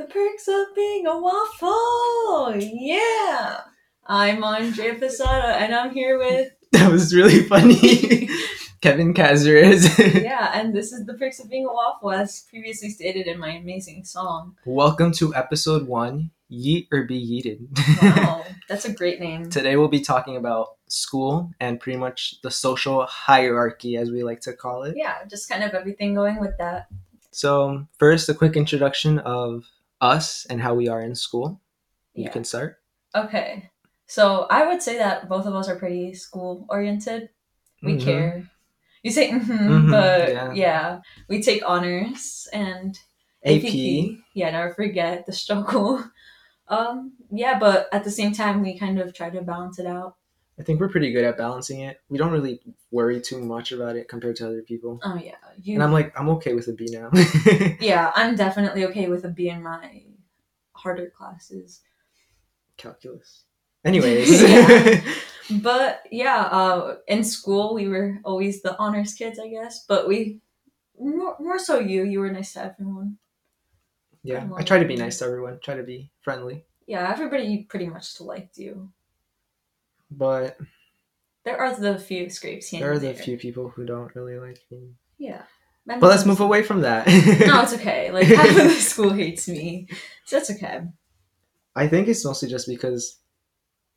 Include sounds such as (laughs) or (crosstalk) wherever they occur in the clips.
The perks of being a waffle. Yeah. I'm Andrea Posada and I'm here with (laughs) That was really funny. (laughs) Kevin Cazares. (laughs) Yeah, and this is the perks of being a waffle as previously stated in my amazing song. Welcome to episode one Yeet or Be Yeeted. Wow, that's a great name. Today we'll be talking about school and pretty much the social hierarchy, as we like to call it. Yeah, just kind of everything going with that. So, first, a quick introduction of us and how we are in school. You can start. Okay. So I would say that both of us are pretty school oriented. We Mhm. care. You say mm Mhm, but yeah. yeah. We take honors and AP. Yeah, never forget the (laughs) struggle. Um, yeah, but at the same time we kind of try to balance it out. I think we're pretty good at balancing it. We don't really worry too much about it compared to other people. Oh yeah. You And I'm like, I'm okay with a B now. (laughs) Yeah, I'm definitely okay with a B in my harder classes. Calculus. Anyways. (laughs) Yeah. (laughs) But yeah, uh, in school we were always the honors kids, I guess. But we more, more so you, you were nice to everyone. yeah. Come I try to be nice to everyone, try to be friendly. Yeah, everybody pretty much liked you. But There are the few scrapes here. there are the there. few people who don't really like me. Yeah. But let's move away from that. No, it's (laughs) okay. Like half of the school hates me, so that's okay. I think it's mostly just because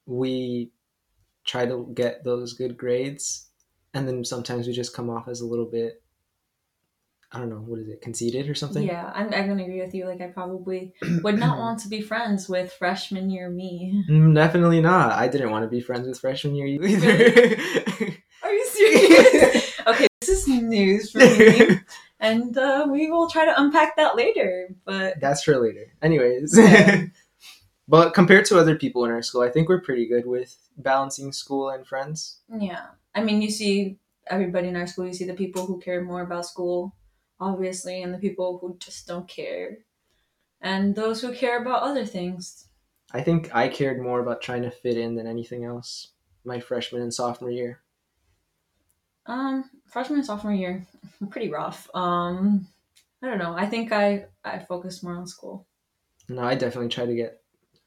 we try to get those good grades, and then sometimes we just come off as a little bit, I don't know, what is it, conceited or something? Yeah, I'm, I'm gonna agree with you. Like I probably (clears throat) would not want to be friends with freshman year me. Mm, Definitely not. I didn't want to be friends with freshman year you either. (laughs) Are you serious? (laughs) okay, this is news for me, (laughs) and uh, we will try to unpack that later. But That's for later. Anyways. Yeah. but compared to other people in our school, I think we're pretty good with balancing school and friends. yeah, I mean, you see everybody in our school. You see the people who care more about school, obviously, and the people who just don't care, and those who care about other things. I think I cared more about trying to fit in than anything else my freshman and sophomore year. Um, freshman and sophomore year, (laughs) pretty rough. Um, I don't know. I think I I focused more on school. No, I definitely try to get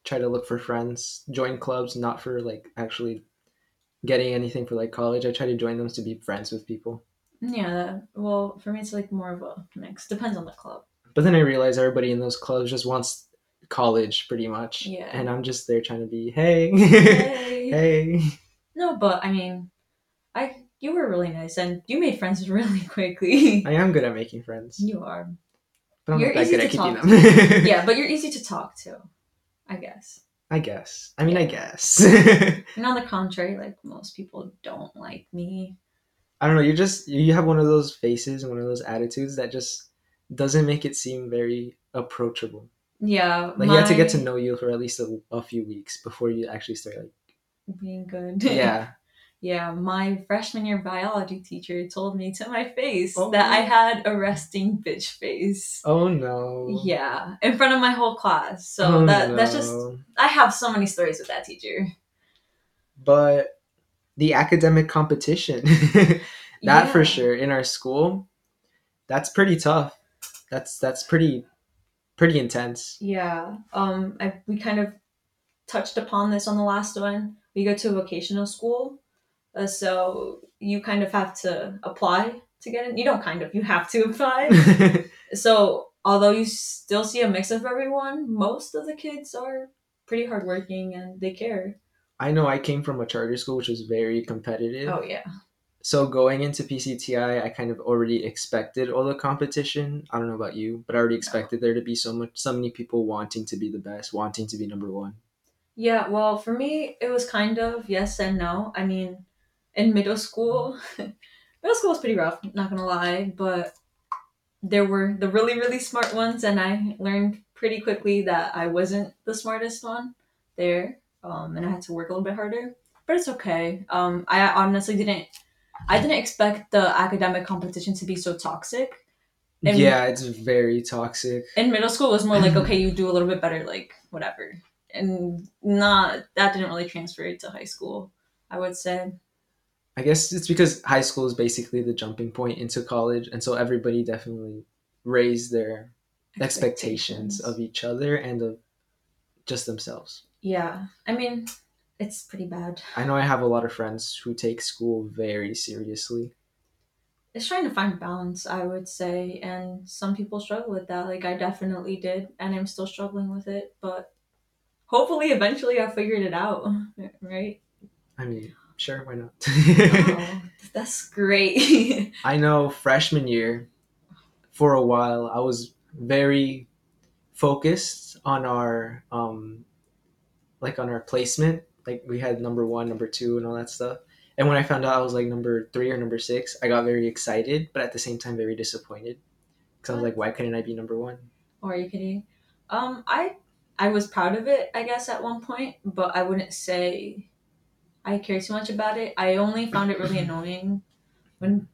try to look for friends, join clubs, not for like actually getting anything for like college. I try to join them to be friends with people. Yeah. that- Well, for me, it's like more of a mix. Depends on the club. But then I realize everybody in those clubs just wants college pretty much. Yeah. And I'm just there trying to be, hey. Hey. (laughs) hey. No, but I mean, I you were really nice and you made friends (laughs) really quickly. I am good at making friends. you are. But I'm You're not that easy good to at keeping talk them. (laughs) Yeah, but you're easy to talk to, I guess. I guess. I mean I guess. And on the contrary, like most people don't like me. I don't know, you're just you have one of those faces and one of those attitudes that just doesn't make it seem very approachable. Yeah, Like you have to get to know you for at least a, a few weeks before you actually start like being good. yeah. (laughs) yeah. My freshman year biology teacher told me to my face Oh. that I had a resting bitch face. Oh no. Yeah, in front of my whole class. So Oh, that that's just. I have so many stories with that teacher. But the academic competition, (laughs) that for sure in our school, that's pretty tough. That's that's pretty pretty intense. Yeah. Um I we kind of touched upon this on the last one. We go to a vocational school. Uh, so you kind of have to apply to get in. You don't kind of, you have to apply. (laughs) so although you still see a mix of everyone, most of the kids are pretty hardworking and they care. I know I came from a charter school which was very competitive. Oh yeah. So going into PCTI, I kind of already expected all the competition. I don't know about you, but I already expected there to be so much, so many people wanting to be the best, wanting to be number one. Yeah, well, for me, it was kind of yes and no. I mean, in middle school, (laughs) middle school was pretty rough, not gonna lie, but there were the really, really smart ones, and I learned pretty quickly that I wasn't the smartest one there, um, and I had to work a little bit harder. But it's okay. Um, I honestly didn't, I didn't expect the academic competition to be so toxic. And- yeah, it's very toxic. in middle school it was more like (laughs) okay you do a little bit better like whatever and not that didn't really transfer to high school i would say I guess it's because high school is basically the jumping point into college, and so everybody definitely raised their expectations of each other and of just themselves. Yeah, I mean, it's pretty bad. I know I have a lot of friends who take school very seriously. It's trying to find balance, I would say, and some people struggle with that. Like I definitely did, and I'm still struggling with it, but hopefully eventually I figured it out, (laughs) right? I mean, sure, why not? oh, that's great. (laughs) I know freshman year, for a while, I was very focused on our um like on our placement. Like we had number one, number two, and all that stuff. And when I found out I was like number three or number six, I got very excited, but at the same time very disappointed. Because I was like, why couldn't I be number one? Or are you kidding? Um, I I was proud of it, I guess, at one point, but I wouldn't say I care too much about it. I only found it really (laughs) annoying when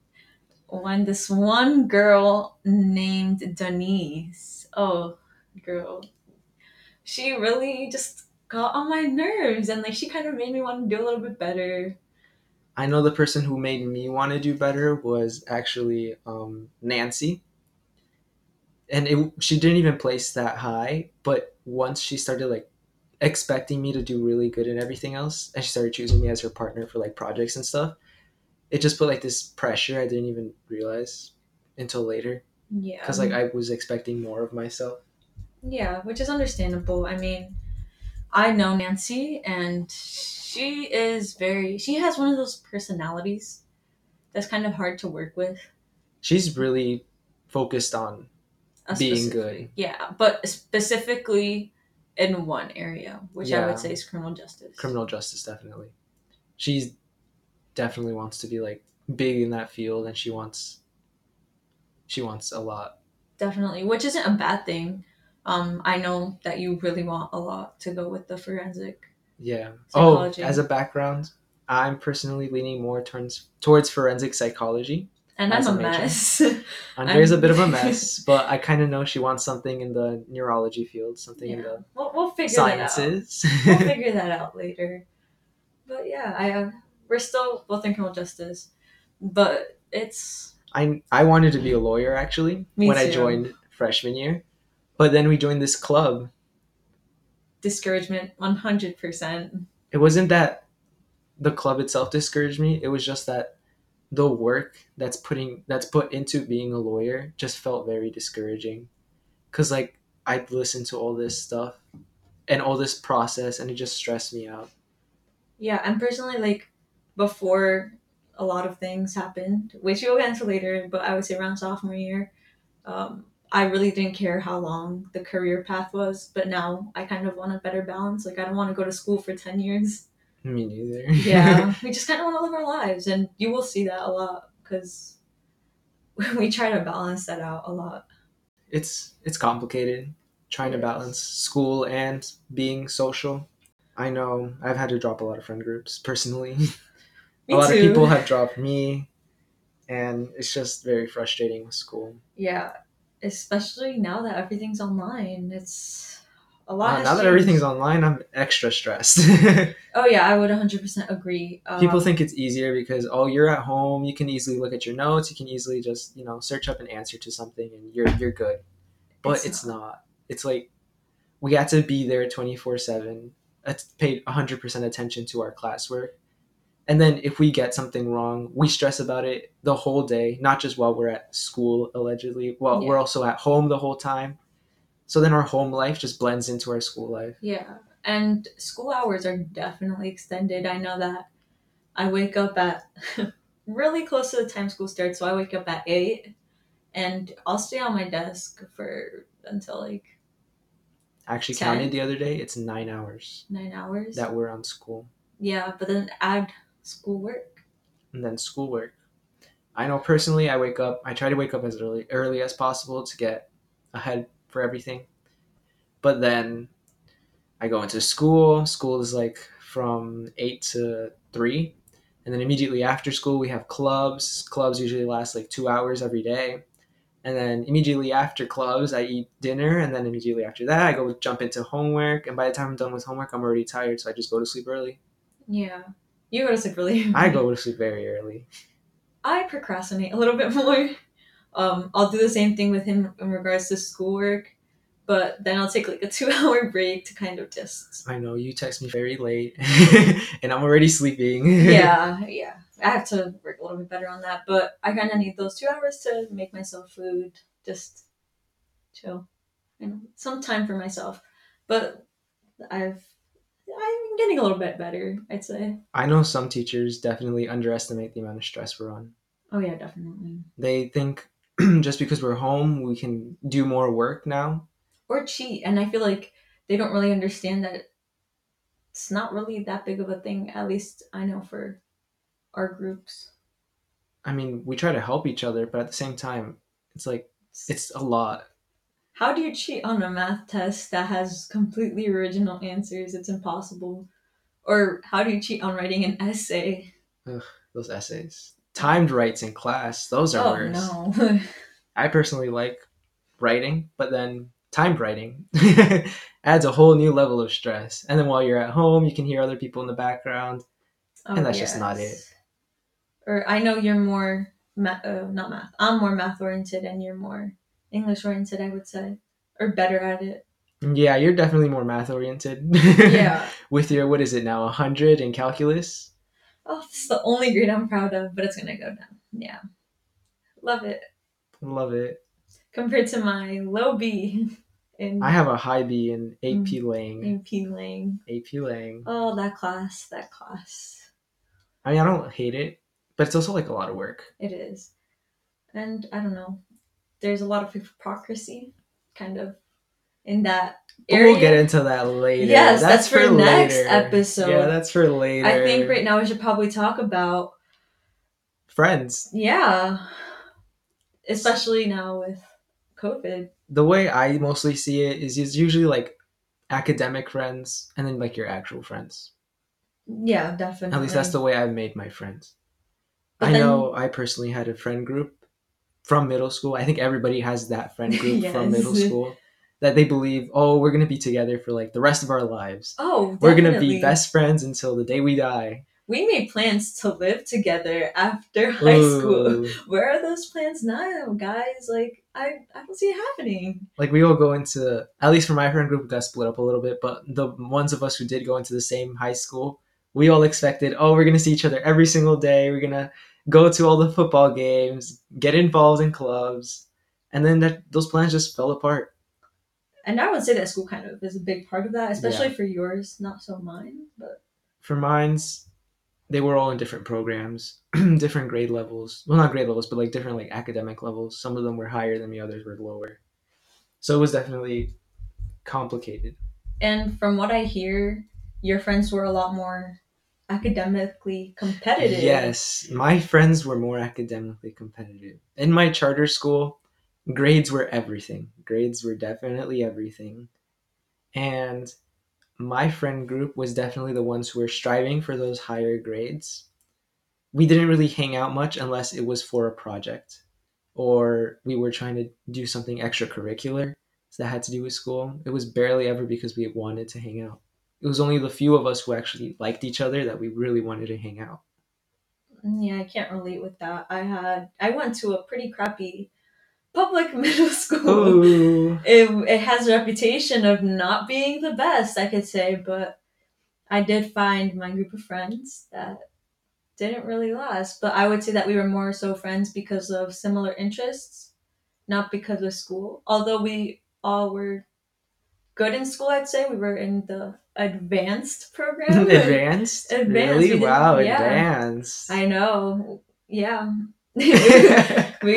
when this one girl named Denise. Oh, girl. She really just got on my nerves and like she kind of made me want to do a little bit better. I know the person who made me want to do better was actually um, Nancy. And it, she didn't even place that high, but once she started like expecting me to do really good in everything else, and she started choosing me as her partner for like projects and stuff, it just put like this pressure I didn't even realize until later. Yeah. Because like I was expecting more of myself. Yeah, which is understandable. I mean, I know Nancy, and she is very. She has one of those personalities that's kind of hard to work with. She's really focused on A being good. Yeah, but specifically in one area, which I would say is criminal justice. criminal justice definitely she definitely wants to be like big in that field and she wants she wants a lot Definitely, which isn't a bad thing. Um, I know that you really want a lot to go with the forensic. yeah Psychology. oh as a background i'm personally leaning more towards towards forensic psychology And I'm a a mess. (laughs) (laughs) andrea's a I'm- bit of a (laughs) mess but i kind of know she wants something in the neurology field something in yeah. the We'll, we'll figure that out. sciences we'll figure that out later. But yeah, I uh, we're still both in criminal justice, but it's I I wanted to be a lawyer actually Me when I joined freshman year, but then we joined this club. discouragement one hundred percent. It wasn't that the club itself discouraged me. It was just that the work that's putting that's put into being a lawyer just felt very discouraging. Cause like I'd listen to all this stuff and all this process, and it just stressed me out. Yeah, and personally, like before a lot of things happened, which we'll get into later, but I would say around sophomore year, um, I really didn't care how long the career path was. But now I kind of want a better balance. Like I don't want to go to school for ten years. Me neither. Yeah, (laughs) we just kind of want to live our lives, and you will see that a lot because (laughs) we try to balance that out a lot. it's it's complicated trying to balance school and being social. I know I've had to drop a lot of friend groups personally. (laughs) A lot too. of people have dropped me, and it's just very frustrating with school. Yeah, especially now that everything's online. It's a lot. Uh, now that everything's online, I'm extra stressed. (laughs) Oh yeah, I would 100% agree. Um, people think it's easier because oh, you're at home, you can easily look at your notes, you can easily just you know search up an answer to something, and you're you're good. But It's it's, not. It's like we had to be there 24 seven, paid 100 percent attention to our classwork. And then if we get something wrong, we stress about it the whole day, not just while we're at school allegedly. Well, Yeah. we're also at home the whole time. So then our home life just blends into our school life. Yeah, and school hours are definitely extended. I know that. I wake up at (laughs) really close to the time school starts, so I wake up at eight, and I'll stay on my desk for until like I actually Ten? counted the other day, it's nine hours nine hours. that we're on school. yeah, but then add schoolwork. and then schoolwork. I know personally, I wake up. I try to wake up as early early as possible to get ahead for everything. But then I go into school. School is like from eight to three, and then immediately after school we have clubs. Clubs usually last like two hours every day, and then immediately after clubs I eat dinner, and then immediately after that I go jump into homework. And by the time I'm done with homework, I'm already tired, so I just go to sleep early. Yeah, you go to sleep really. early. (laughs) I go to sleep very early. I procrastinate a little bit (laughs) more. Um, I'll do the same thing with him in regards to schoolwork. but then I'll take like a (laughs) two hour break to kind of just I know you text me very late, and I'm already sleeping. yeah, yeah. I have to work a little bit better on that, but I kind of need those two hours to make myself food, just chill, and some time for myself. But I've I'm getting a little bit better, I'd say. I know some teachers definitely underestimate the amount of stress we're on. Oh yeah, definitely. They think (clears throat) just because we're home, we can do more work now. Or cheat, and I feel like they don't really understand that it's not really that big of a thing. At least I know for our groups. I mean, we try to help each other, but at the same time, it's like it's a lot. How do you cheat on a math test that has completely original answers? It's impossible. Or how do you cheat on writing an essay? Ugh, Those essays, timed writes in class, those are oh worse. no. (laughs) I personally like writing, but then timed writing (laughs) adds a whole new level of stress. And then while you're at home, you can hear other people in the background. Oh, And that's just not it. Or I know you're more ma- uh, not math. I'm more math oriented, and you're more English oriented. I would say, or better at it. Yeah, you're definitely more math oriented. Yeah. (laughs) With your what is it now, hundred in calculus? Oh, this is the only grade I'm proud of, but it's gonna go down. Yeah, love it. Love it. Compared to my low B in I have a high B in AP mm. Lang. in P Lang. AP Lang. Oh, that class, that class. I mean, I don't hate it, but it's also like a lot of work. It is. And I don't know. There's a lot of hypocrisy kind of in that area. we'll get into that later. Yes, that's for next later. episode. Yeah, that's for later. I think right now we should probably talk about friends. yeah. Especially now with COVID. The way I mostly see it is it's usually like academic friends and then like your actual friends. Yeah, definitely. At least that's the way I've made my friends. But I then- know I personally had a friend group from middle school. I think everybody has that friend group (laughs) from middle school that they believe, oh, we're gonna be together for like the rest of our lives. Oh, We're gonna be best friends until the day we die. We made plans to live together after high school. Where are those plans now, guys? Like I I don't see it happening. Like we all go into at least for my friend group, we got split up a little bit, but the ones of us who did go into the same high school, we all expected, oh, we're gonna see each other every single day. We're gonna go to all the football games, get involved in clubs, and then that, those plans just fell apart. And I would say that school kind of is a big part of that, especially for yours, not so mine. But For mines, they were all in different programs, (clears throat) different grade levels. Well, not grade levels, but like different like academic levels. Some of them were higher than the others were lower. So it was definitely complicated. and from what I hear, your friends were a lot more academically competitive. Yes, my friends were more academically competitive. In my charter school, grades were everything. Grades were definitely everything. And my friend group was definitely the ones who were striving for those higher grades. We didn't really hang out much unless it was for a project or we were trying to do something extracurricular that had to do with school. It was barely ever because we wanted to hang out. It was only the few of us who actually liked each other that we really wanted to hang out. Yeah, I can't relate with that. I had I went to a pretty crappy public (laughs) middle school. Ooh. (laughs) It it has a reputation of not being the best, I could say, but I did find my group of friends that didn't really last. But I would say that we were more so friends because of similar interests, not because of school. Although we all were good in school, I'd say we were in the advanced program. (laughs) advanced? Advanced, Really? Wow, yeah. advanced. I know. Yeah. (laughs) (laughs) we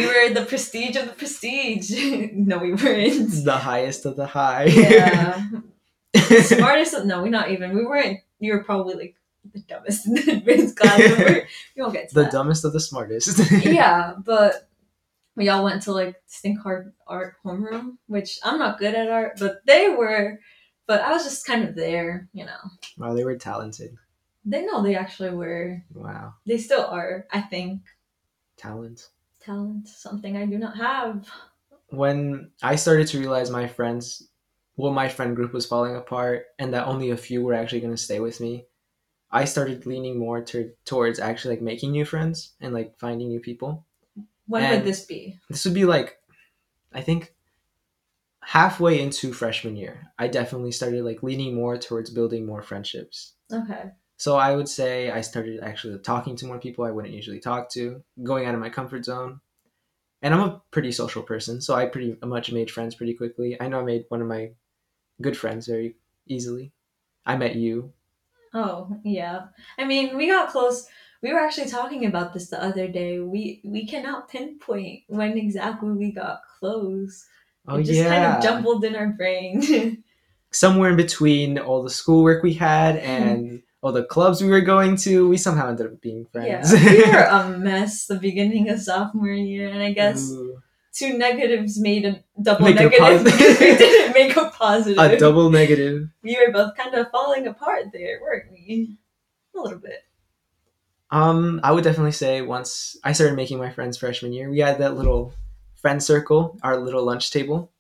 were the prestige of the prestige. no, we weren't. the highest of the high. Yeah. Smartest of, no, we're not even. We weren't you were probably like the dumbest in the advanced class. we won't get to the that. dumbest of the smartest. yeah, but we all went to like stink hard art homeroom, which I'm not good at art, but they were but I was just kind of there, you know. wow, they were talented. They know they actually were. Wow, They still are, I think. talent. Talent, something I do not have. When I started to realize my friends, well, my friend group was falling apart, and that only a few were actually going to stay with me, I started leaning more to, towards actually like making new friends and like finding new people. When And- would this be? This would be like, I think, halfway into freshman year, I definitely started like leaning more towards building more friendships. Okay. So I would say I started actually talking to more people I wouldn't usually talk to, going out of my comfort zone. And I'm a pretty social person, so I pretty much made friends pretty quickly. I know I made one of my good friends very easily. I met you. Oh, yeah. I mean, we got close. We were actually talking about this the other day. We we cannot pinpoint when exactly we got close. Oh it just yeah. kind of jumbled in our brain. (laughs) Somewhere in between all the schoolwork we had (laughs) and all the clubs we were going to, we somehow ended up being yeah, friends. we (laughs) were a mess the beginning of sophomore year, and I guess Ooh. two negatives made a double Make negative because we didn't make a positive. a double negative. we were both kind of falling apart there, weren't we? A little bit. Um, I would definitely say once I started making my friends freshman year, we had that little friend circle, our little lunch table.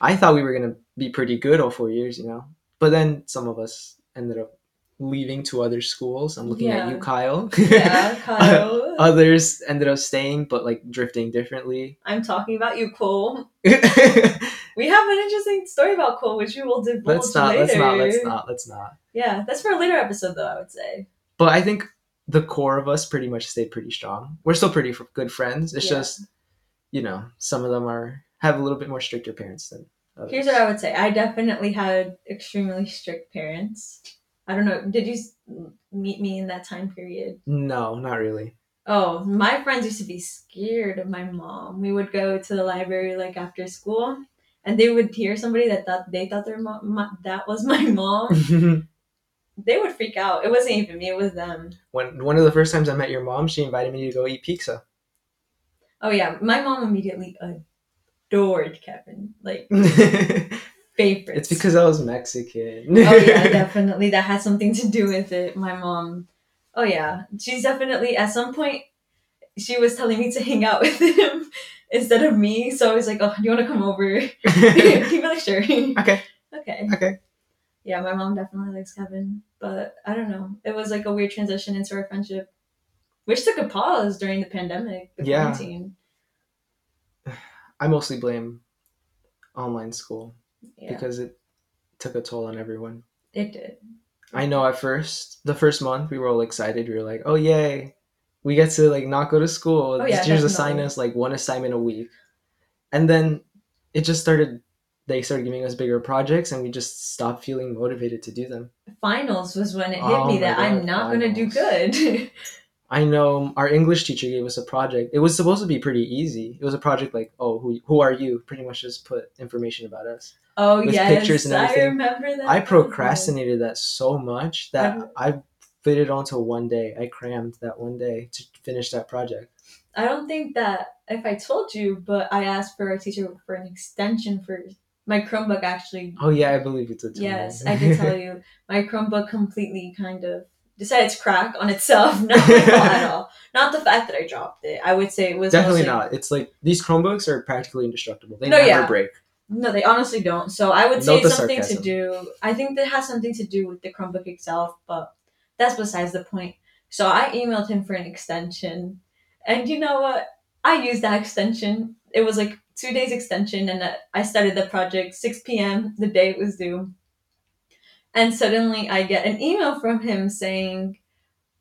I thought we were gonna be pretty good all four years, you know. But then some of us ended up leaving to other schools. I'm looking at you, Kyle. Yeah, Kyle. (laughs) (laughs) Others ended up staying, but like drifting differently. I'm talking about you, Cole. (laughs) We have an interesting story about Cole, which we will divulge let's not. later. Let's not. Let's not. Let's not. Yeah, that's for a later episode, though. I would say. But I think the core of us pretty much stayed pretty strong. We're still pretty good friends. It's Yeah. just, you know, some of them are have a little bit more stricter parents than others. Here's what I would say. I definitely had extremely strict parents. I don't know. Did you meet me in that time period? No, not really. Oh, my friends used to be scared of my mom. We would go to the library like after school, and they would hear somebody that thought they thought their mom that was my mom. (laughs) they would freak out. It wasn't even me; it was them. when one of the first times I met your mom, she invited me to go eat pizza. Oh yeah, my mom immediately adored Kevin, like (laughs) favorite. it's because I was Mexican. oh yeah, (laughs) definitely that has something to do with it. My mom. Oh yeah, she's definitely at some point she was telling me to hang out with him (laughs) instead of me. So I was like, "Oh, do you want to come over?" Be like, "Sure." okay. okay. Okay. Yeah, my mom definitely likes Kevin, but I don't know. It was like a weird transition into our friendship, which took a pause during the pandemic, the Yeah. quarantine. I mostly blame online school Yeah, because it took a toll on everyone. it did. I know at first, the first month, we were all excited. We were like, "Oh yay, we get to like not go to school. Oh, yeah, Teachers assign us like one assignment a week," and then it just started. They started giving us bigger projects, and we just stopped feeling motivated to do them. Finals was when it hit Oh me that I'm not going to do good. (laughs) I know our English teacher gave us a project. It was supposed to be pretty easy. It was a project like, "Oh, who who are you?" Pretty much just put information about us. oh With yes, pictures and I everything. remember that. I procrastinated that so much that I'm- I fit it onto one day. I crammed that one day to finish that project. I don't think that if I told you, but I asked for a teacher for an extension for my Chromebook. Actually, Oh yeah, I believe it's a tool. yes, I did tell you. (laughs) My Chromebook completely kind of decided to crack on itself. (laughs) Not at (laughs) all. Not the fact that I dropped it. I would say it was Definitely mostly- not. It's like these Chromebooks are practically indestructible. They No, never yeah. break. No, they honestly don't. So I would say something to do. I think that has something to do with the Chromebook itself, but that's besides the point. So I emailed him for an extension, and you know what? I used that extension. It was like two days extension, and I started the project six p.m. the day it was due. And suddenly, I get an email from him saying,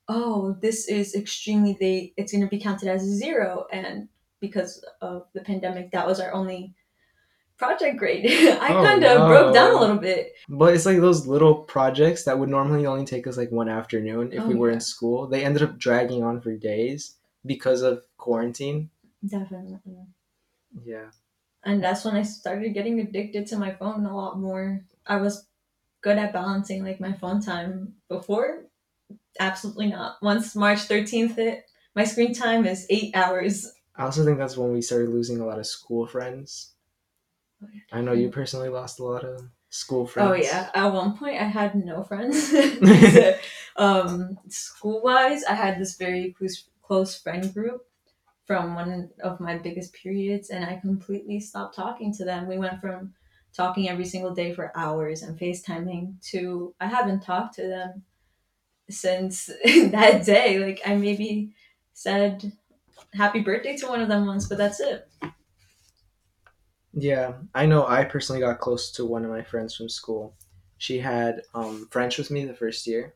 "Oh, this is extremely late. It's going to be counted as a zero, and because of the pandemic, that was our only." project grade. (laughs) I Oh, kind of broke down a little bit. But it's like those little projects that would normally only take us like one afternoon if Oh, we were yeah. in school. They ended up dragging on for days because of quarantine. Definitely. Yeah. And that's when I started getting addicted to my phone a lot more. I was good at balancing like my phone time before. Absolutely not. Once March 13th hit, my screen time is eight hours. I also think that's when we started losing a lot of school friends. Oh, yeah. I know you personally lost a lot of school friends. Oh yeah. At one point I had no friends. (laughs) (laughs) um school wise, I had this very close close friend group from one of my biggest periods and I completely stopped talking to them. We went from talking every single day for hours and FaceTiming to I haven't talked to them since (laughs) that day. Like I maybe said happy birthday to one of them once, but that's it. Yeah, I know. I personally got close to one of my friends from school. She had um, French with me the first year.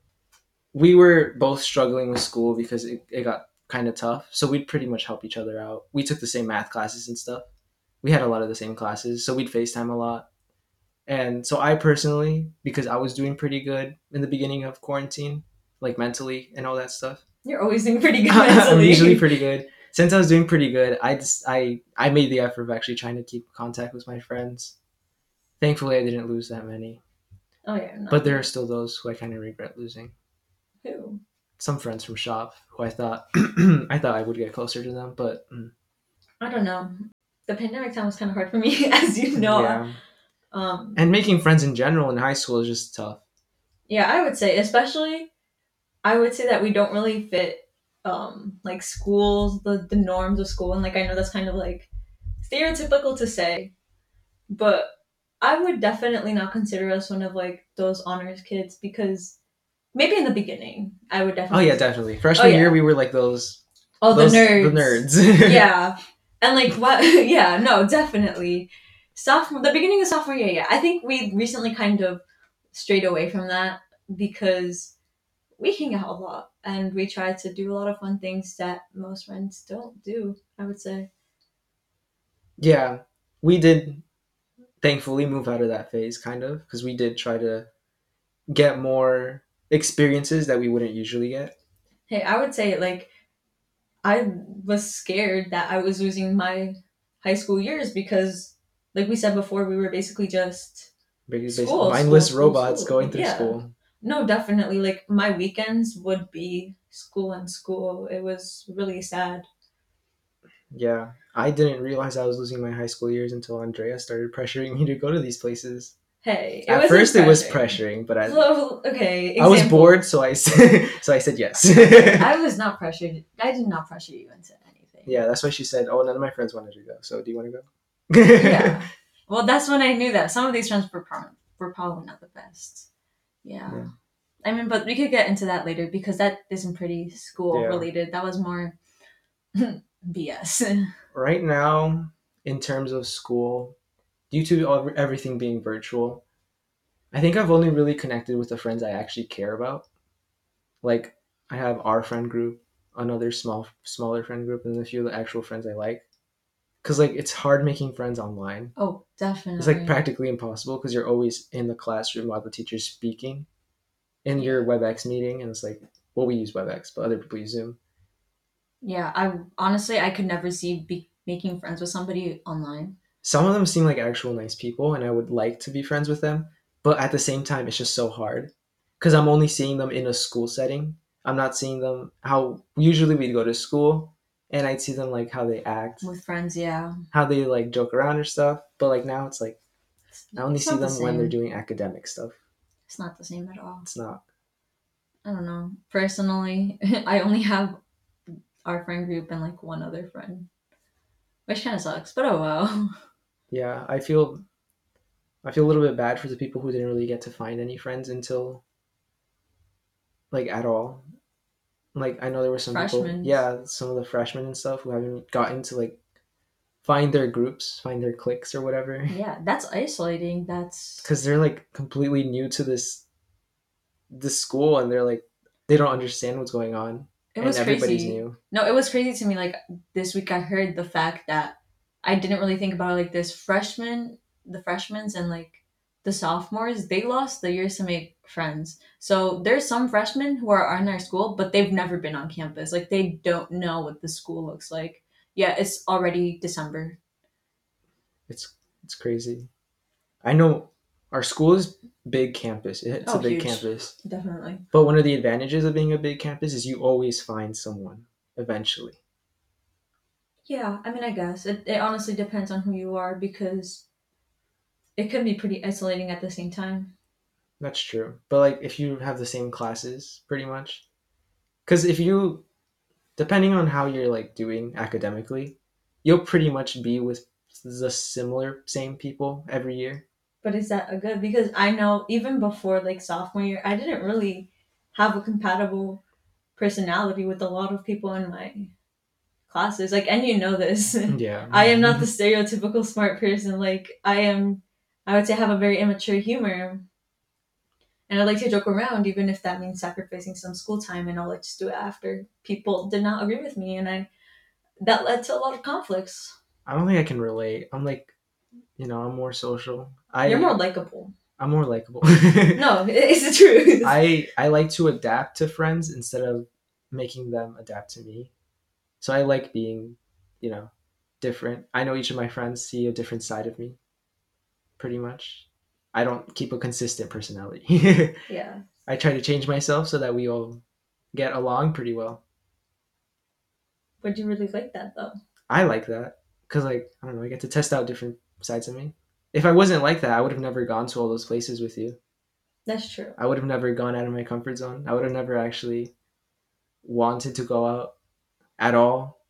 We were both struggling with school because it, it got kind of tough. So we'd pretty much help each other out. We took the same math classes and stuff. We had a lot of the same classes. So we'd FaceTime a lot. And so I personally, because I was doing pretty good in the beginning of quarantine, like mentally and all that stuff, You're always doing pretty (laughs) good I'm usually pretty good. Since I was doing pretty good, I just I I made the effort of actually trying to keep contact with my friends. Thankfully, I didn't lose that many, Oh yeah, no. but there are still those who I kind of regret losing. Who? Some friends from shop who I thought (clears throat) I thought I would get closer to them, but mm, I don't know. The pandemic time was kind of hard for me, (laughs) as you know. yeah. Um, And making friends in general in high school is just tough. yeah, I would say, especially, I would say that we don't really fit, um, like schools, the the norms of school, and like I know that's kind of like stereotypical to say, but I would definitely not consider us one of like those honors kids because maybe in the beginning I would definitely. Oh yeah, definitely. Freshman oh, yeah. year, we were like those. Oh, the nerds. The nerds. (laughs) yeah. (laughs) And like what (laughs) yeah, no, definitely. Sophomore the beginning of sophomore year, yeah. I think we recently kind of strayed away from that because we hang out a lot and we try to do a lot of fun things that most friends don't do, I would say. yeah, we did thankfully move out of that phase kind of because we did try to get more experiences that we wouldn't usually get. Hey, I would say like I was scared that I was losing my high school years because like we said before, we were basically just Basically, School, mindless school, robots school. going through Yeah. school. No, definitely. Like my weekends would be school and school. It was really sad. Yeah, I didn't realize I was losing my high school years until Andrea started pressuring me to go to these places. Hey, it At first, it was pressuring. but I (laughs) Well, okay. I was bored, so I said, (laughs) so I said yes. I was not (laughs) pressured. I did not pressure you into anything. yeah, that's why she said, "Oh, none of my friends wanted to go. So do you want to go?" Yeah. Well, that's when I knew that some of these friends were pro- were probably not the best. Yeah. Yeah. I mean, but we could get into that later because that isn't pretty school Yeah. related. That was more BS. right now, in terms of school, due to all, everything being virtual, I think I've only really connected with the friends I actually care about. Like, I have our friend group, another small, smaller friend group, and a few of the actual friends I like. Cause like it's hard making friends online. oh, definitely. It's like practically impossible because you're always in the classroom while the teacher's speaking, in your WebEx meeting, and it's like, well, we use WebEx, but other people use Zoom. Yeah, I honestly I could never see be making friends with somebody online. Some of them seem like actual nice people and i would like to be friends with them but at the same time it's just so hard because i'm only seeing them in a school setting i'm not seeing them how usually we'd go to school and i'd see them like how they act With friends, yeah. how they like joke around or stuff but like now it's like i only It's see not the them when they're doing academic stuff It's not the same at all. it's not I don't know. Personally, (laughs) I only have our friend group and like one other friend, which kind of sucks. But oh well. (laughs) yeah i feel i feel a little bit bad for the people who didn't really get to find any friends until like at all like i know there were some people yeah some of the freshmen and stuff who haven't gotten to like find their groups find their cliques or whatever (laughs) Yeah, that's isolating. That's because they're like completely new to this this school and they're like they don't understand what's going on it and was everybody's crazy. new No, it was crazy to me. Like this week, I heard the fact that I didn't really think about like this. freshman, the freshmen, and like the sophomores, they lost the years to make friends. So there's some freshmen who are in our school, but they've never been on campus. Like they don't know what the school looks like. Yeah, it's already December. it's it's crazy i know our school is big campus it's Oh, a big huge. campus Definitely. But one of the advantages of being a big campus is you always find someone eventually. Yeah, I mean, I guess it, it honestly depends on who you are because it can be pretty isolating at the same time. That's true. But like if you have the same classes pretty much cuz if you depending on how you're like doing academically, you'll pretty much be with the similar same people every year. But is that a good? Because I know even before like sophomore year, I didn't really have a compatible personality with a lot of people in my classes. Like, and you know this. (laughs) Yeah. I am not the mm-hmm. stereotypical smart person. Like, I am, I would say, I have a very immature humor. And I like to joke around, even if that means sacrificing some school time, and I'll like just do it after. People did not agree with me, and I that led to a lot of conflicts. I don't think I can relate. I'm like, you know, I'm more social. I You're more likable. I'm more likable. (laughs) No, it's the (laughs) truth. I I like to adapt to friends instead of making them adapt to me. So I like being, you know, different. I know each of my friends see a different side of me. Pretty much. I don't keep a consistent personality. (laughs) yeah. I try to change myself so that we all get along pretty well. Would you really like that though? I like that cuz like, I don't know, I get to test out different sides of me. If I wasn't like that, I would have never gone to all those places with you. That's true. I would have never gone out of my comfort zone. I would have never actually wanted to go out at all.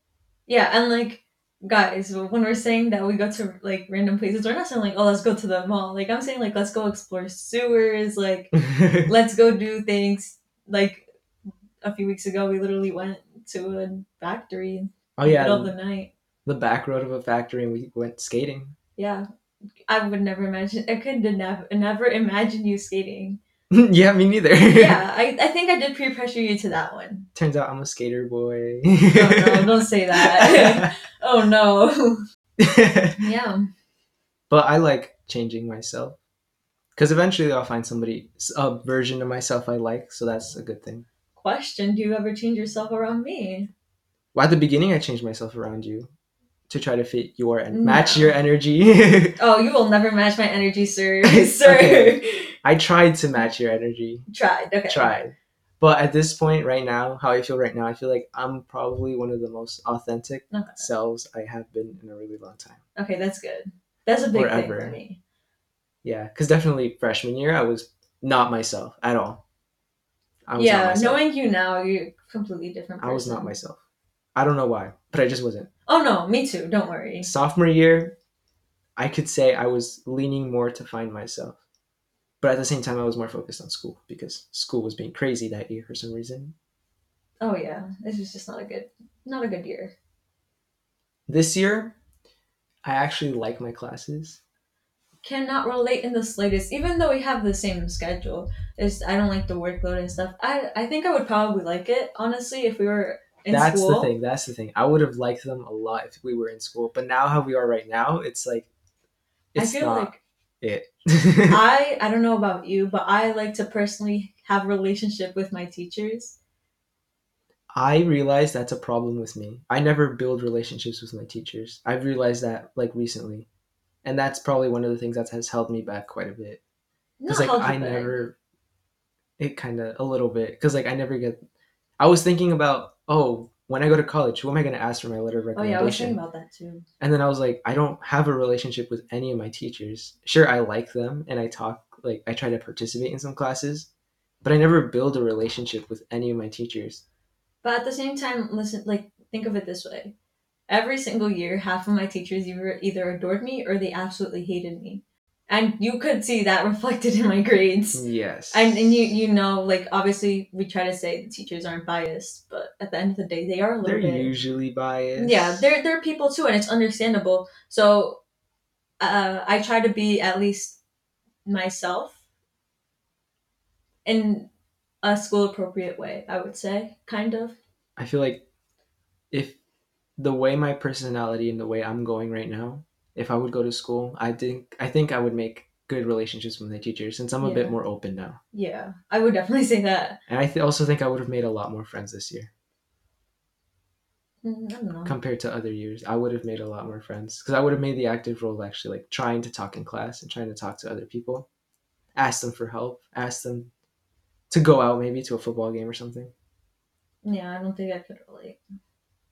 Yeah, and like guys, when we're saying that we go to like random places, we're not saying like, oh, let's go to the mall. Like I'm saying like, let's go explore sewers. Like (laughs) let's go do things. Like a few weeks ago, we literally went to a factory oh in the yeah, middle of the, night. the back road of a factory and we went skating. Yeah, I would never imagine. I could never never imagine you skating. (laughs) yeah, me neither. Yeah, (laughs) I, I think I did peer pressure you to that one. Turns out I'm a skater boy. Oh no, (laughs) don't say that. oh no. Yeah. but I like changing myself because eventually I'll find somebody a version of myself I like, so that's a good thing. Question: Do you ever change yourself around me? Well, at the beginning, I changed myself around you to try to fit your and match No. your energy. Oh, you will never match my energy, sir. Okay. I tried to match your energy, Tried. Okay. tried. But at this point, right now, how I feel right now, I feel like I'm probably one of the most authentic Okay. selves I have been in a really long time. Okay, that's good. That's a big thing for me. Yeah, because definitely freshman year, I was not myself at all. I was Yeah, knowing you now, you're a completely different. I was not myself. I don't know why, but I just wasn't. Oh no, me too. Don't worry. Sophomore year, I could say I was leaning more to find myself. But at the same time, I was more focused on school because school was being crazy that year for some reason. Oh yeah, this was just not a good, not a good year. This year, I actually like my classes. Cannot relate in the slightest, even though we have the same schedule. Is I don't like the workload and stuff. I I think I would probably like it honestly if we were in That's school. the thing. That's the thing. I would have liked them a lot if we were in school. But now, how we are right now, it's like it's I feel not like it. I (laughs) I don't know about you, but I like to personally have a relationship with my teachers. I realize that's a problem with me. I never build relationships with my teachers. I've realized that like recently. And that's probably one of the things that has held me back quite a bit. Because like I back. never it kinda a little bit. Because like I never get I was thinking about, oh, when I go to college, who am I gonna ask for my letter of recommendation? Oh yeah, I was thinking about that too. and then I was like, I don't have a relationship with any of my teachers. Sure, I like them and I talk like I try to participate in some classes, but I never build a relationship with any of my teachers. But at the same time, listen, like think of it this way: every single year, half of my teachers either either adored me or they absolutely hated me, and you could see that reflected in my grades. Yes. And, and you you know like obviously we try to say the teachers aren't biased, but at the end of the day they are a little. They're bit. usually biased. Yeah, they're they're people too, and it's understandable. So, uh, I try to be at least myself in a school appropriate way. I would say, kind of. I feel like if the way my personality and the way I'm going right now, if I would go to school, I think I think I would make good relationships with my teachers since I'm a bit more open now. Yeah, I would definitely say that. And I th- also think I would have made a lot more friends this year Mm, I don't know. compared to other years. I would have made a lot more friends because I would have made the active role of actually like trying to talk in class and trying to talk to other people, ask them for help, ask them to go out maybe to a football game or something. Yeah, I don't think I could relate.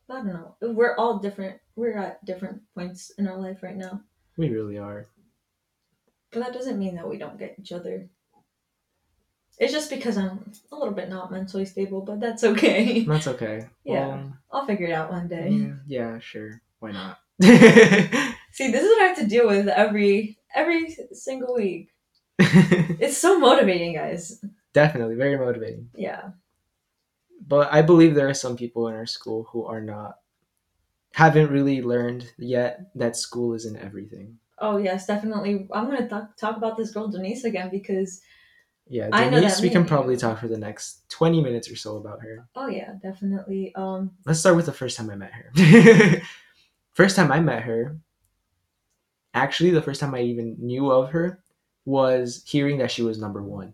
I don't know. We're all different. We're at different points in our life right now, We really are. but that doesn't mean that we don't get each other. It's just because I'm a little bit not mentally stable, but that's okay. (laughs) That's okay. (laughs) Yeah. Well, I'll figure it out one day. yeah, yeah, sure. Why not? (laughs) See, this is what I have to deal with every every single week. It's so motivating, guys. Definitely very motivating. Yeah. But I believe there are some people in our school who are not haven't really learned yet that school isn't everything. Oh yes, definitely. I'm gonna talk talk about this girl Denise again because Yeah, I know Denise, we can probably talk for the next 20 minutes or so about her. oh yeah, definitely. Um, Let's start with the first time I met her. (laughs) first time I met her, actually, the first time I even knew of her was hearing that she was number one.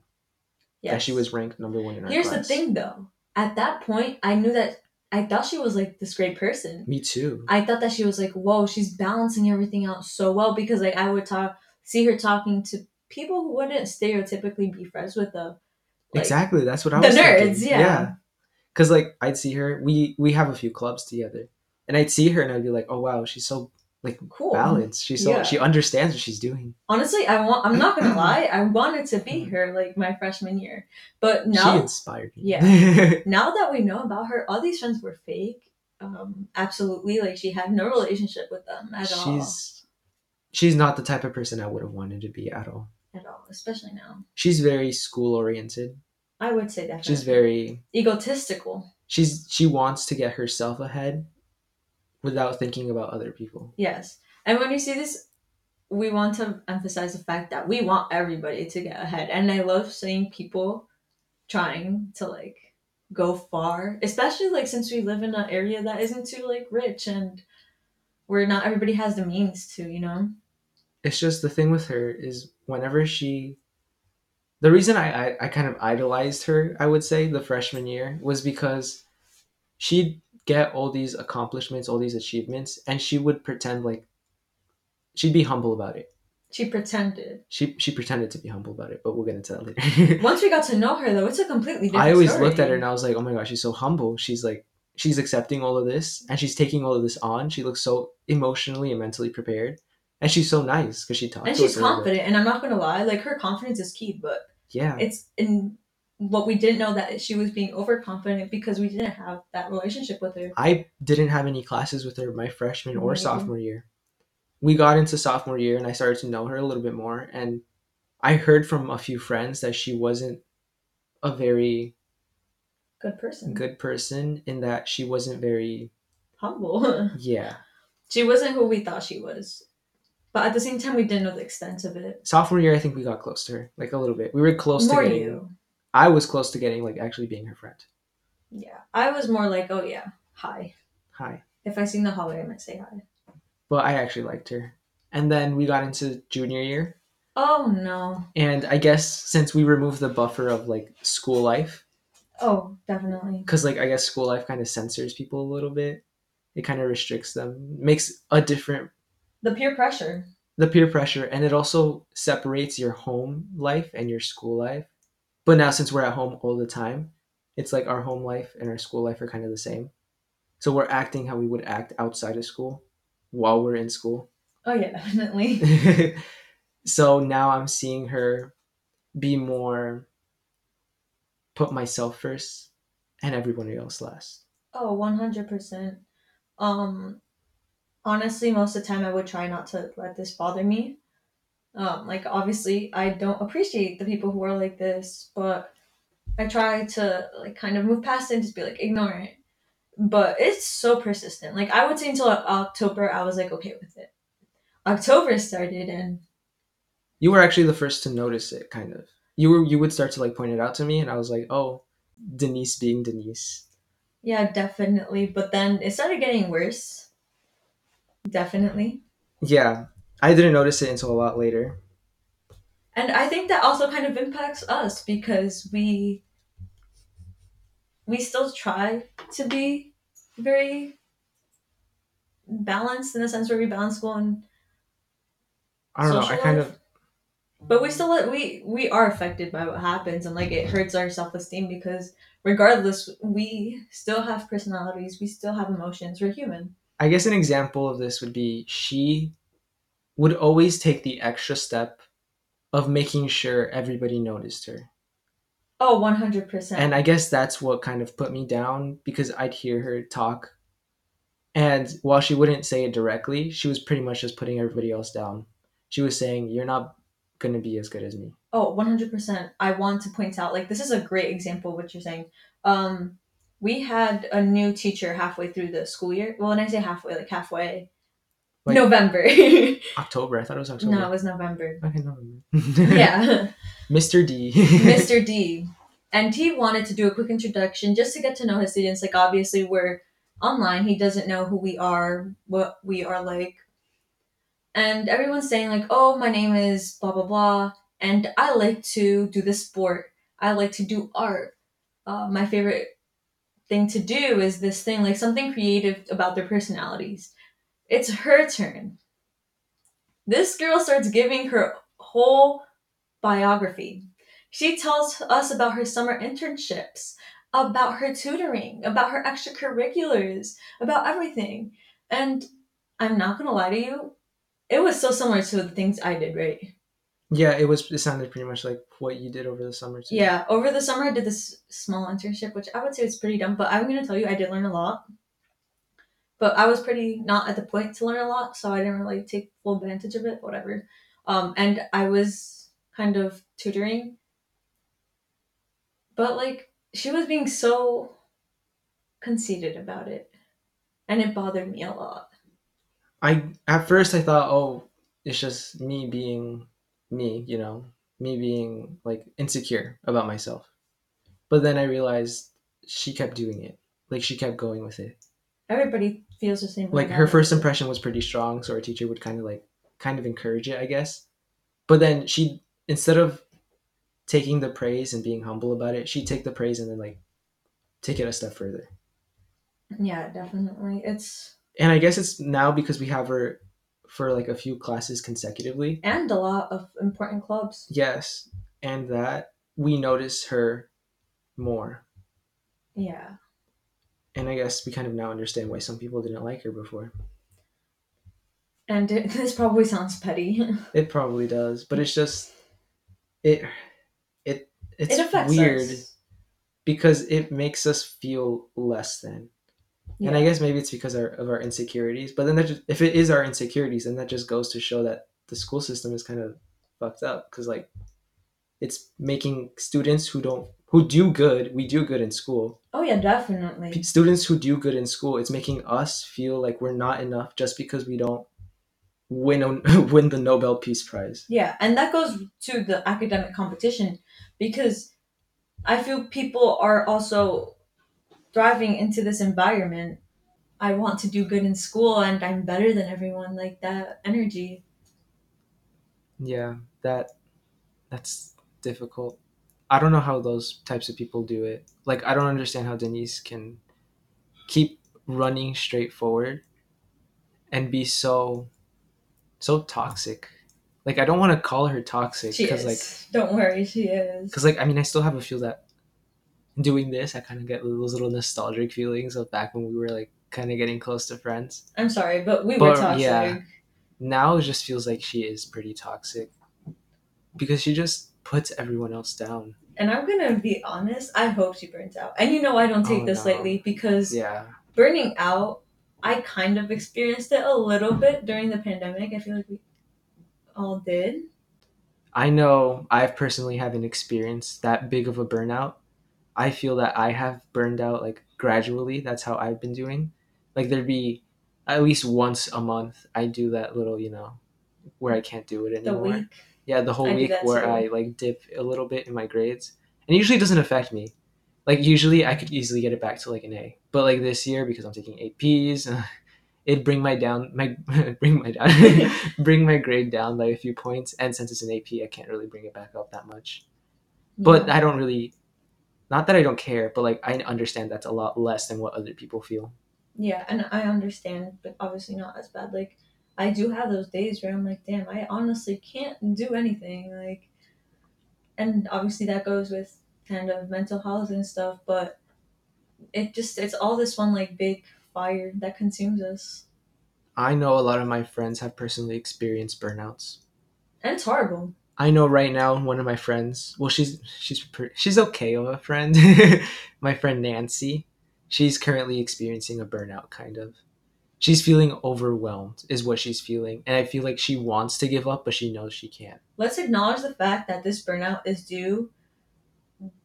yes. That she was ranked number one in our Here's class. the thing though. At that point, I knew that I thought she was like this great person. Me too. I thought that she was like, whoa, she's balancing everything out so well because like I would talk, see her talking to people who wouldn't stereotypically be friends with the like, exactly. That's what I the was The nerds, thinking. yeah. Cause like I'd see her. We we have a few clubs together, and I'd see her and I'd be like, oh wow, she's so like Cool. balanced. She's so Yeah. she understands what she's doing. Honestly, I want. I'm not gonna (clears throat) lie. I wanted to be her like my freshman year, but now She inspired me. Yeah. (laughs) now that we know about her, all these friends were fake. Um, absolutely, like she had no relationship with them at all. she's she's not the type of person I would have wanted to be at all. At all, especially now. She's very school oriented. I would say that. She's very egotistical. she's she wants to get herself ahead without thinking about other people. Yes, and when you see this, we want to emphasize the fact that we want everybody to get ahead, and I love seeing people trying to like go far, especially like since we live in an area that isn't too like rich and where not everybody has the means to, you know. It's just the thing with her is whenever she the reason I, I, I kind of idolized her, I would say, the freshman year was because she'd get all these accomplishments, all these achievements, and she would pretend like she'd be humble about it. She pretended. She she pretended to be humble about it, but we'll get into that later. (laughs) Once we got to know her, though, it's a completely different. I always story. looked at her and I was like, oh my gosh, she's so humble. She's like, she's accepting all of this and she's taking all of this on. She looks so emotionally and mentally prepared. And she's so nice because she talks. and to she's us a little bit. confident. And I'm not gonna lie, like her confidence is key, but Yeah. it's in what we didn't know that she was being overconfident because we didn't have that relationship with her. I didn't have any classes with her my freshman or Right. sophomore year. We got into sophomore year and I started to know her a little bit more. And I heard from a few friends that she wasn't a very Good person. good person in that she wasn't very, Humble. (laughs) yeah. she wasn't who we thought she was. But at the same time, we didn't know the extent of it. Sophomore year, I think we got close to her, like a little bit. We were close More to getting. you. I was close to getting like actually being her friend. Yeah. I was more like, oh yeah, hi. Hi. If I see in the hallway, I might say hi. But I actually liked her. And then we got into junior year. Oh no. And I guess since we removed the buffer of like school life, Oh, definitely. because like I guess school life kind of censors people a little bit. It kind of restricts them, makes a different The peer pressure. the peer pressure, and it also separates your home life and your school life. But now since we're at home all the time, it's like our home life and our school life are kind of the same. So we're acting how we would act outside of school while we're in school. (laughs) Oh yeah, definitely. (laughs) so now I'm seeing her be more put myself first and everybody else last. Oh, 100%. Um, honestly, most of the time I would try not to let this bother me. Um, like, obviously, I don't appreciate the people who are like this, but I try to, like, kind of move past it and just be like, ignore it. But it's so persistent. Like, I would say until October, I was like, okay with it. October started, and You were actually the first to notice it, kind of. You were you would start to like point it out to me, and I was like, oh, Denise being Denise. yeah, definitely. But then it started getting worse. Definitely. Yeah, I didn't notice it until a lot later. and i think that also kind of impacts us because we we still try to be very balanced in the sense where we balance school and I don't know. I kind life. of but we still we we are affected by what happens and like it hurts our self-esteem because regardless we still have personalities we still have emotions we're human I guess an example of this would be she would always take the extra step of making sure everybody noticed her. oh 100% And I guess that's what kind of put me down because I'd hear her talk. And while she wouldn't say it directly, she was pretty much just putting everybody else down. She was saying, You're not going to be as good as me. Oh, 100%. I want to point out, like, this is a great example of what you're saying. Um, we had a new teacher halfway through the school year. Well, when I say halfway, like halfway, Like- November. (laughs) October. I thought it was October. no, it was November. Okay, November. (laughs) yeah, (laughs) Mr. D. Mr. D. And he wanted to do a quick introduction just to get to know his students. Like, obviously, we're online. He doesn't know who we are, what we are like. And everyone's saying, like, oh, my name is blah, blah, blah. And I like to do this sport. I like to do art. Uh, my favorite thing to do is this thing, like something creative about their personalities. It's her turn. This girl starts giving her whole biography. She tells us about her summer internships, about her tutoring, about her extracurriculars, about everything. And I'm not gonna lie to you, it was so similar to the things I did, right? yeah, it was. It sounded pretty much like what you did over the summer too. Yeah, over the summer I did this small internship, which I would say was pretty dumb, but I'm gonna tell you I did learn a lot. But I was pretty not at the point to learn a lot, so I didn't really take full advantage of it, whatever. Um, and I was kind of tutoring. But like she was being so conceited about it. And it bothered me a lot. I at first I thought, oh, it's just me being me, you know, me being like insecure about myself. But then I realized she kept doing it. Like she kept going with it. Everybody feels the same way. Like her first impression was pretty strong, so our teacher would kind of like kind of encourage it, I guess. But then she instead of taking the praise and being humble about it, she'd take the praise and then like take it a step further. Yeah, definitely. It's And I guess it's now because we have her for like a few classes consecutively. and a lot of important clubs. Yes, and that we notice her more. Yeah. And I guess we kind of now understand why some people didn't like her before. And it, (laughs) this probably sounds petty. (laughs) It probably does, but it's just it it it's it affects weird us. because it makes us feel less than. And I guess maybe it's because our, of our insecurities. But then that just, if it is our insecurities, then that just goes to show that the school system is kind of fucked up because like it's making students who don't who do good we do good in school Oh yeah, definitely. P- students who do good in school it's making us feel like we're not enough just because we don't win (laughs) win the nobel peace prize Yeah, and that goes to the academic competition because I feel people are also thriving into this environment. I want to do good in school and I'm better than everyone, like that energy. yeah that that's difficult i don't know how those types of people do it like i don't understand how denise can keep running straight forward and be so so toxic like i don't want to call her toxic She because is. like Don't worry, she is. because like i mean i still have a feel that doing this i kind of get those little nostalgic feelings of back when we were like kind of getting close to friends I'm sorry, but we were But, toxic. yeah. now it just feels like she is pretty toxic because she just puts everyone else down And I'm gonna be honest, I hope she burns out. And you know I don't take Oh, this no. lightly because yeah burning out, I kind of experienced it a little bit during the pandemic. I feel like we all did. I know I've personally haven't experienced that big of a burnout. I feel that I have burned out like gradually. That's how I've been doing. Like there'd be at least once a month I do that little, you know, where I can't do it The anymore. week. Yeah, the whole I week where too. I like dip a little bit in my grades. And it usually doesn't affect me. Like usually I could easily get it back to like an A. But like this year because I'm taking APs, (laughs) it'd bring my down my (laughs) bring my down (laughs) bring my grade down by a few points and since it's an AP I can't really bring it back up that much. But I don't really not that I don't care, but like I understand that's a lot less than what other people feel. Yeah, and I understand, but obviously not as bad. Like, I do have those days where I'm like, damn, I honestly can't do anything. Like, and obviously that goes with kind of mental health and stuff, but it just, it's all this one, like, big fire that consumes us. I know a lot of my friends have personally experienced burnouts. And it's horrible. I know right now one of my friends. Well, she's she's she's okay of a friend. (laughs) my friend Nancy, she's currently experiencing a burnout. Kind of, she's feeling overwhelmed, is what she's feeling, and I feel like she wants to give up, but she knows she can't. Let's acknowledge the fact that this burnout is due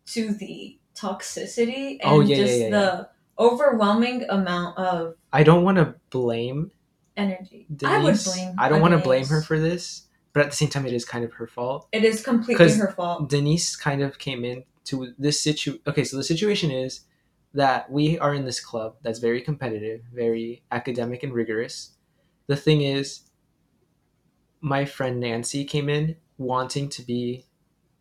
to the toxicity oh, and Oh, yeah, yeah, just yeah, the overwhelming amount of I don't want to blame energy. Denise. I would blame. I don't want to blame her for this, but at the same time, it is kind of her fault. it is completely her fault. Denise kind of came in to this situ. Okay, so the situation is that we are in this club that's very competitive, very academic and rigorous. The thing is, my friend Nancy came in wanting to be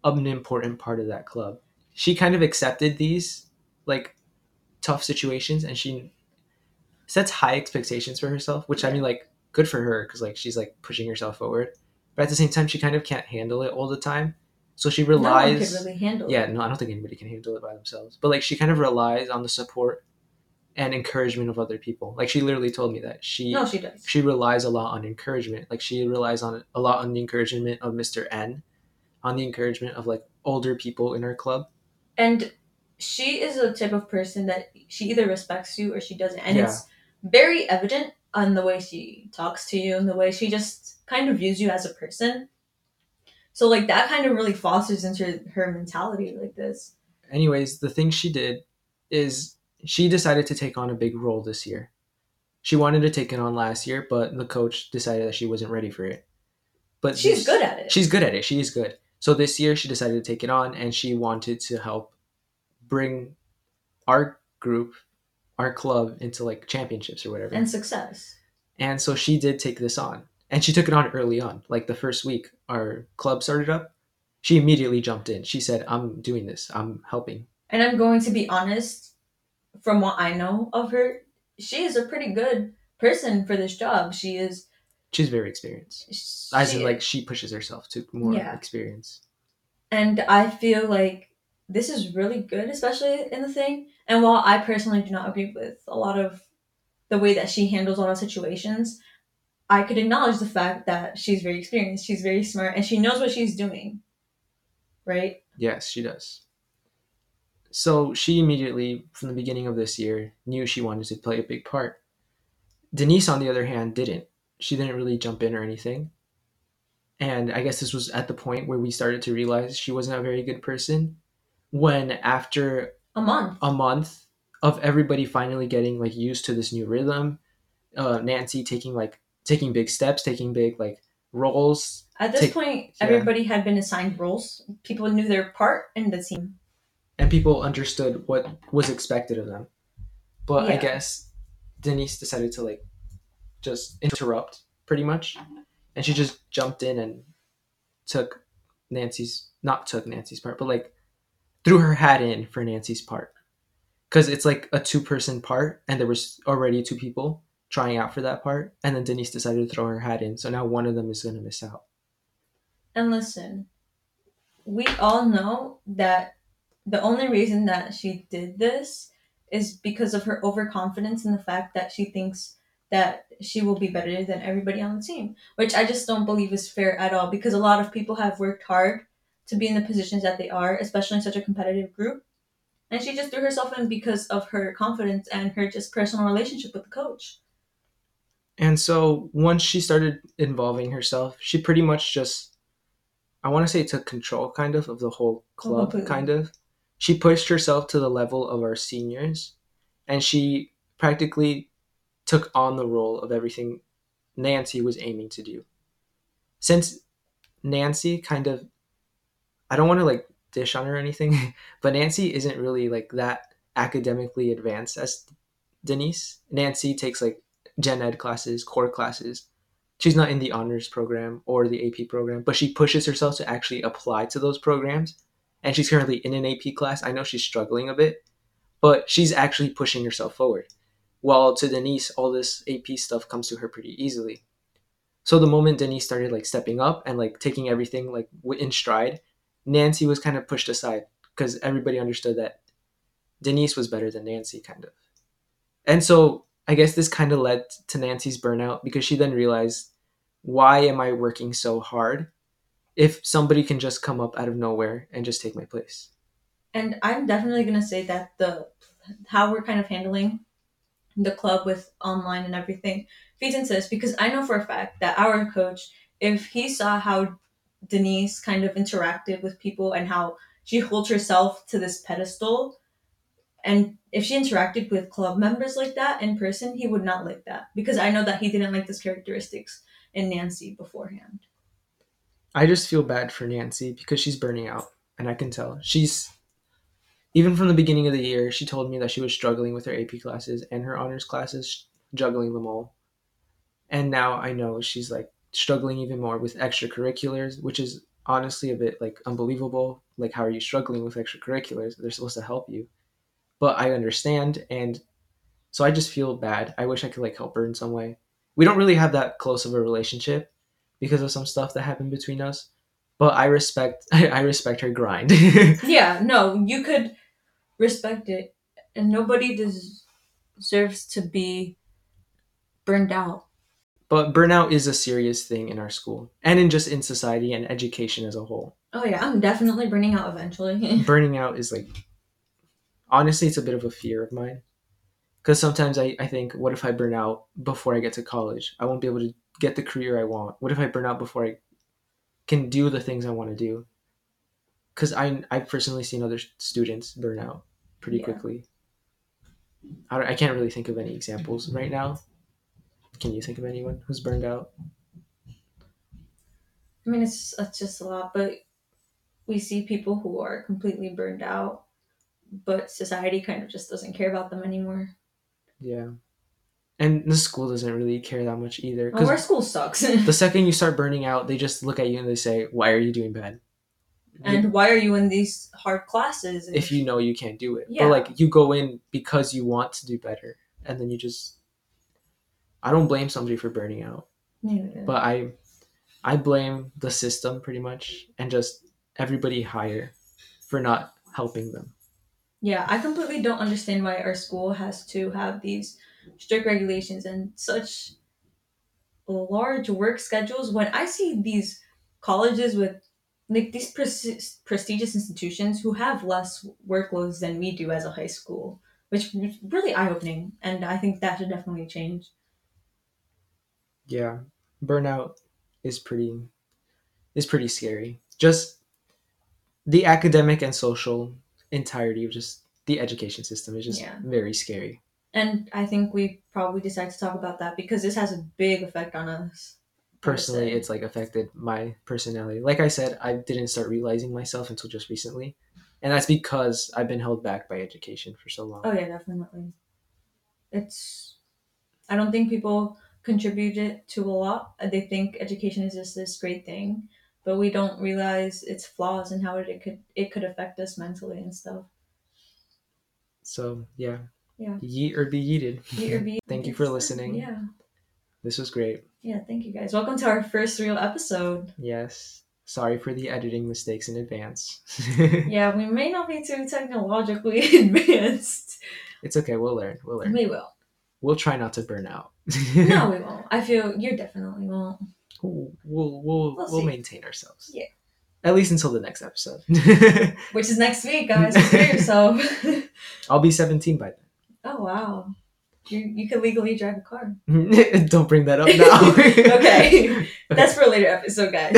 an important part of that club. She kind of accepted these like tough situations and she sets high expectations for herself, which I mean like good for her because like she's like pushing herself forward. But at the same time she kind of can't handle it all the time. So she no relies could really handle yeah, no, I don't think anybody can handle it by themselves. But like she kind of relies on the support and encouragement of other people. Like she literally told me that she No, she does. she relies a lot on encouragement. Like she relies on a lot on the encouragement of Mr. N, on the encouragement of like older people in her club. And she is the type of person that she either respects you or she doesn't. And Yeah. it's very evident on the way she talks to you and the way she just kind of views you as a person. So like that kind of really fosters into her mentality like this. Anyways, the thing she did is she decided to take on a big role this year. She wanted to take it on last year, but the coach decided that she wasn't ready for it. But She's this- good at it. She's good at it. She is good. So this year she decided to take it on and she wanted to help bring our group, our club into like championships or whatever. and success. And so she did take this on. And she took it on early on. Like the first week our club started up, she immediately jumped in. She said, I'm doing this. I'm helping. And I'm going to be honest, from what I know of her, she is a pretty good person for this job. She is She's very experienced. she, As in like she pushes herself to more Yeah. experience. and I feel like this is really good, especially in the thing. And while I personally do not agree with a lot of the way that she handles a lot of situations, I could acknowledge the fact that she's very experienced, she's very smart, and she knows what she's doing. Right? Yes, she does. So she immediately, from the beginning of this year, knew she wanted to play a big part. Denise, on the other hand, didn't. She didn't really jump in or anything. And I guess this was at the point where we started to realize she wasn't a very good person. When after A month. a month of everybody finally getting like used to this new rhythm, uh, Nancy taking like taking big steps, taking big like roles, At this take- point, yeah. everybody had been assigned roles. People knew their part in the team. and people understood what was expected of them. But I guess Denise decided to like just interrupt pretty much, and she just jumped in and took Nancy's not took Nancy's part, but like threw her hat in for Nancy's part because it's like a two person part, and there was already two people trying out for that part, and then Denise decided to throw her hat in, so now one of them is gonna miss out. And listen, we all know that the only reason that she did this is because of her overconfidence in the fact that she thinks that she will be better than everybody on the team, which I just don't believe is fair at all because a lot of people have worked hard to be in the positions that they are, especially in such a competitive group. And she just threw herself in because of her confidence and her just personal relationship with the coach. And so once she started involving herself, she pretty much just, I want to say, took control kind of of the whole club, completely. kind of. She pushed herself to the level of our seniors, and she practically took on the role of everything Nancy was aiming to do. Since Nancy kind of, I don't want to like dish on her or anything, (laughs) but Nancy isn't really like that academically advanced as Denise. Nancy takes like gen ed classes, core classes. She's not in the honors program or the AP program, but she pushes herself to actually apply to those programs. And she's currently in an AP class. I know she's struggling a bit, but she's actually pushing herself forward. While to Denise, all this AP stuff comes to her pretty easily. So the moment Denise started like stepping up and like taking everything like in stride, Nancy was kind of pushed aside because everybody understood that Denise was better than Nancy, kind of. And so I guess this kind of led to Nancy's burnout because she then realized, why am I working so hard if somebody can just come up out of nowhere and just take my place? and I'm definitely gonna say that the how we're kind of handling the club with online and everything feeds into this because I know for a fact that our coach, if he saw how Denise kind of interacted with people and how she holds herself to this pedestal And if she interacted with club members like that in person, he would not like that because I know that he didn't like those characteristics in Nancy beforehand. I just feel bad for Nancy because she's burning out, and I can tell. She's even from the beginning of the year, she told me that she was struggling with her AP classes and her honors classes, juggling them all. And now I know she's like struggling even more with extracurriculars, which is honestly a bit like unbelievable. Like, how are you struggling with extracurriculars? They're supposed to help you. But I understand, and so I just feel bad. I wish I could like help her in some way. We don't really have that close of a relationship because of some stuff that happened between us. But I respect (laughs) I respect her grind. (laughs) Yeah, no, you could respect it, and nobody des- deserves to be burned out. but burnout is a serious thing in our school and in just in society and education as a whole. Oh yeah, I'm definitely burning out eventually. (laughs) Burning out is like honestly it's a bit of a fear of mine. Cuz sometimes I I think what if I burn out before I get to college? I won't be able to get the career I want. What if I burn out before I can do the things I want to do? Cuz I I've personally seen other students burn out pretty Yeah. quickly. I, don't- I can't really think of any examples right now. Can you think of anyone who's burned out? I mean, it's it's just a lot, but we see people who are completely burned out, but society kind of just doesn't care about them anymore. Yeah. And the school doesn't really care that much either. Well, our school sucks. the second you start burning out, they just look at you and they say, Why are you doing bad? and why are you in these hard classes? If you know you can't do it. Yeah. But like you go in because you want to do better. And then you just I don't blame somebody for burning out. Yeah. But I I blame the system pretty much and just everybody higher for not helping them. Yeah, I completely don't understand why our school has to have these strict regulations and such large work schedules. When I see these colleges with like these pres- prestigious institutions who have less workloads than we do as a high school, which is really eye opening, and I think that should definitely change. Yeah. Burnout is pretty is pretty scary. Just the academic and social entirety of just the education system is just Yeah. very scary. And I think we probably decided to talk about that because this has a big effect on us. Personally, it's like affected my personality. Like I said, I didn't start realizing myself until just recently. And that's because I've been held back by education for so long. Oh yeah, definitely. It's I don't think people contribute it to a lot. They think education is just this great thing, but we don't realize its flaws and how it, it could it could affect us mentally and stuff. So yeah. Yeah. Yeet or be yeeted. Eat or be- (laughs) Thank you for listening. Yeah. This was great. Yeah, thank you guys. Welcome to our first real episode. Yes. Sorry for the editing mistakes in advance. (laughs) Yeah, we may not be too technologically (laughs) advanced. it's okay. We'll learn. We'll learn. We will. We'll try not to burn out. No, we won't. I feel you definitely won't. We'll we'll we'll, We'll we'll maintain ourselves. Yeah. At least until the next episode. (laughs) Which is next week, guys. Prepare yourself. (laughs) I'll be 17 by then. oh wow. You you can legally drive a car. (laughs) Don't bring that up now. Okay. That's for a later episode, guys.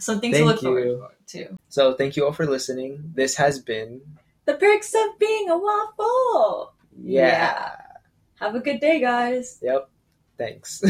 Something to Thank look forward you. to. so thank you all for listening. This has been The perks of being a waffle. yeah. Have a good day, guys. Yep. Thanks.